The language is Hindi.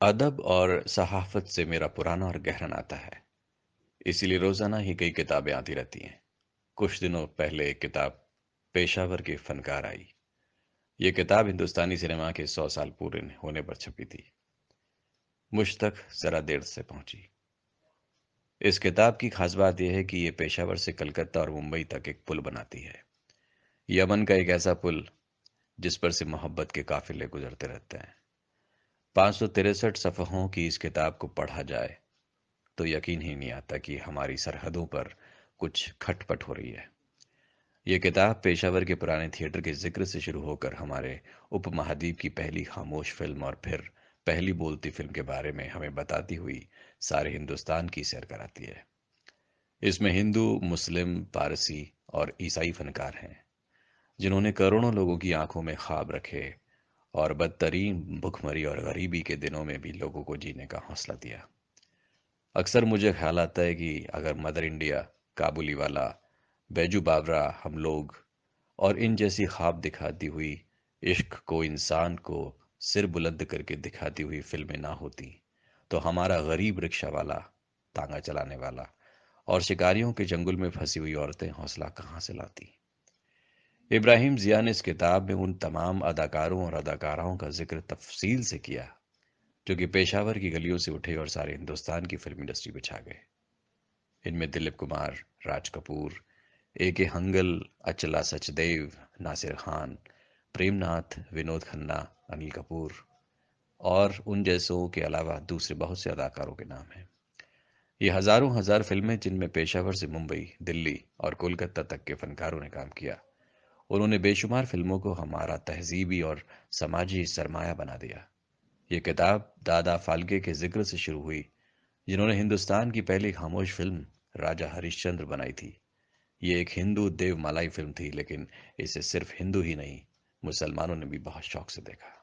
अदब और सहाफ़त से मेरा पुराना और गहरा नाता है। इसीलिए रोज़ाना ही कई किताबें आती रहती हैं। कुछ दिनों पहले एक किताब पेशावर के फनकार आई। ये किताब हिंदुस्तानी सिनेमा के सौ साल पूरे होने पर छपी थी। मुझ तक ज़रा देर से पहुँची। इस किताब की खास बात यह है कि ये पेशावर से कलकत्ता और मुंबई तक एक पुल बनाती है। यमन का एक ऐसा पुल जिस पर से मोहब्बत के काफिले गुजरते रहते हैं। पाँच सफ़हों की इस किताब को पढ़ा जाए तो यकीन ही नहीं आता कि हमारी सरहदों पर कुछ खटपट हो रही है। ये किताब पेशावर के पुराने थिएटर के ज़िक्र से शुरू होकर हमारे उपमहाद्वीप की पहली खामोश फ़िल्म और फिर पहली बोलती फ़िल्म के बारे में हमें बताती हुई सारे हिंदुस्तान की सैर कराती है। इसमें हिंदू, मुस्लिम, पारसी और ईसाई फनकार हैं, जिन्होंने करोड़ों लोगों की आँखों में ख्वाब रखे और बदतरीन, भुखमरी और गरीबी के दिनों में भी लोगों को जीने का हौसला दिया। अक्सर मुझे ख्याल आता है कि अगर मदर इंडिया, काबुली वाला, बैजू बाबरा, हम लोग और इन जैसी ख्वाब दिखाती हुई, इश्क को, इंसान को सिर बुलंद करके दिखाती हुई फ़िल्में ना होती तो हमारा गरीब रिक्शा वाला, तांगा चलाने वाला और शिकारियों के जंगल में फंसी हुई औरतें हौसला कहाँ से लाती? इब्राहिम जिया ने इस किताब में उन तमाम अदाकारों और अदाकाराओं का ज़िक्र तफसील से किया, जो कि पेशावर की गलियों से उठे और सारे हिंदुस्तान की फ़िल्म इंडस्ट्री में छा गए। इनमें दिलीप कुमार, राज कपूर, ए के हंगल, अचला सचदेव, नासिर खान, प्रेमनाथ, विनोद खन्ना, अनिल कपूर और उन जैसों के अलावा दूसरे बहुत से अदाकारों के नाम हैं। ये हज़ारों हज़ार फ़िल्में जिनमें पेशावर से मुंबई, दिल्ली और कोलकाता तक के फनकारों ने काम किया। उन्होंने बेशुमार फ़िल्मों को हमारा तहजीबी और समाजी सरमाया बना दिया। ये किताब दादा फाल्के के ज़िक्र से शुरू हुई, जिन्होंने हिंदुस्तान की पहली खामोश फ़िल्म राजा हरिश्चंद्र बनाई थी। ये एक हिंदू देवमालाई फ़िल्म थी, लेकिन इसे सिर्फ़ हिंदू ही नहीं, मुसलमानों ने भी बहुत शौक से देखा।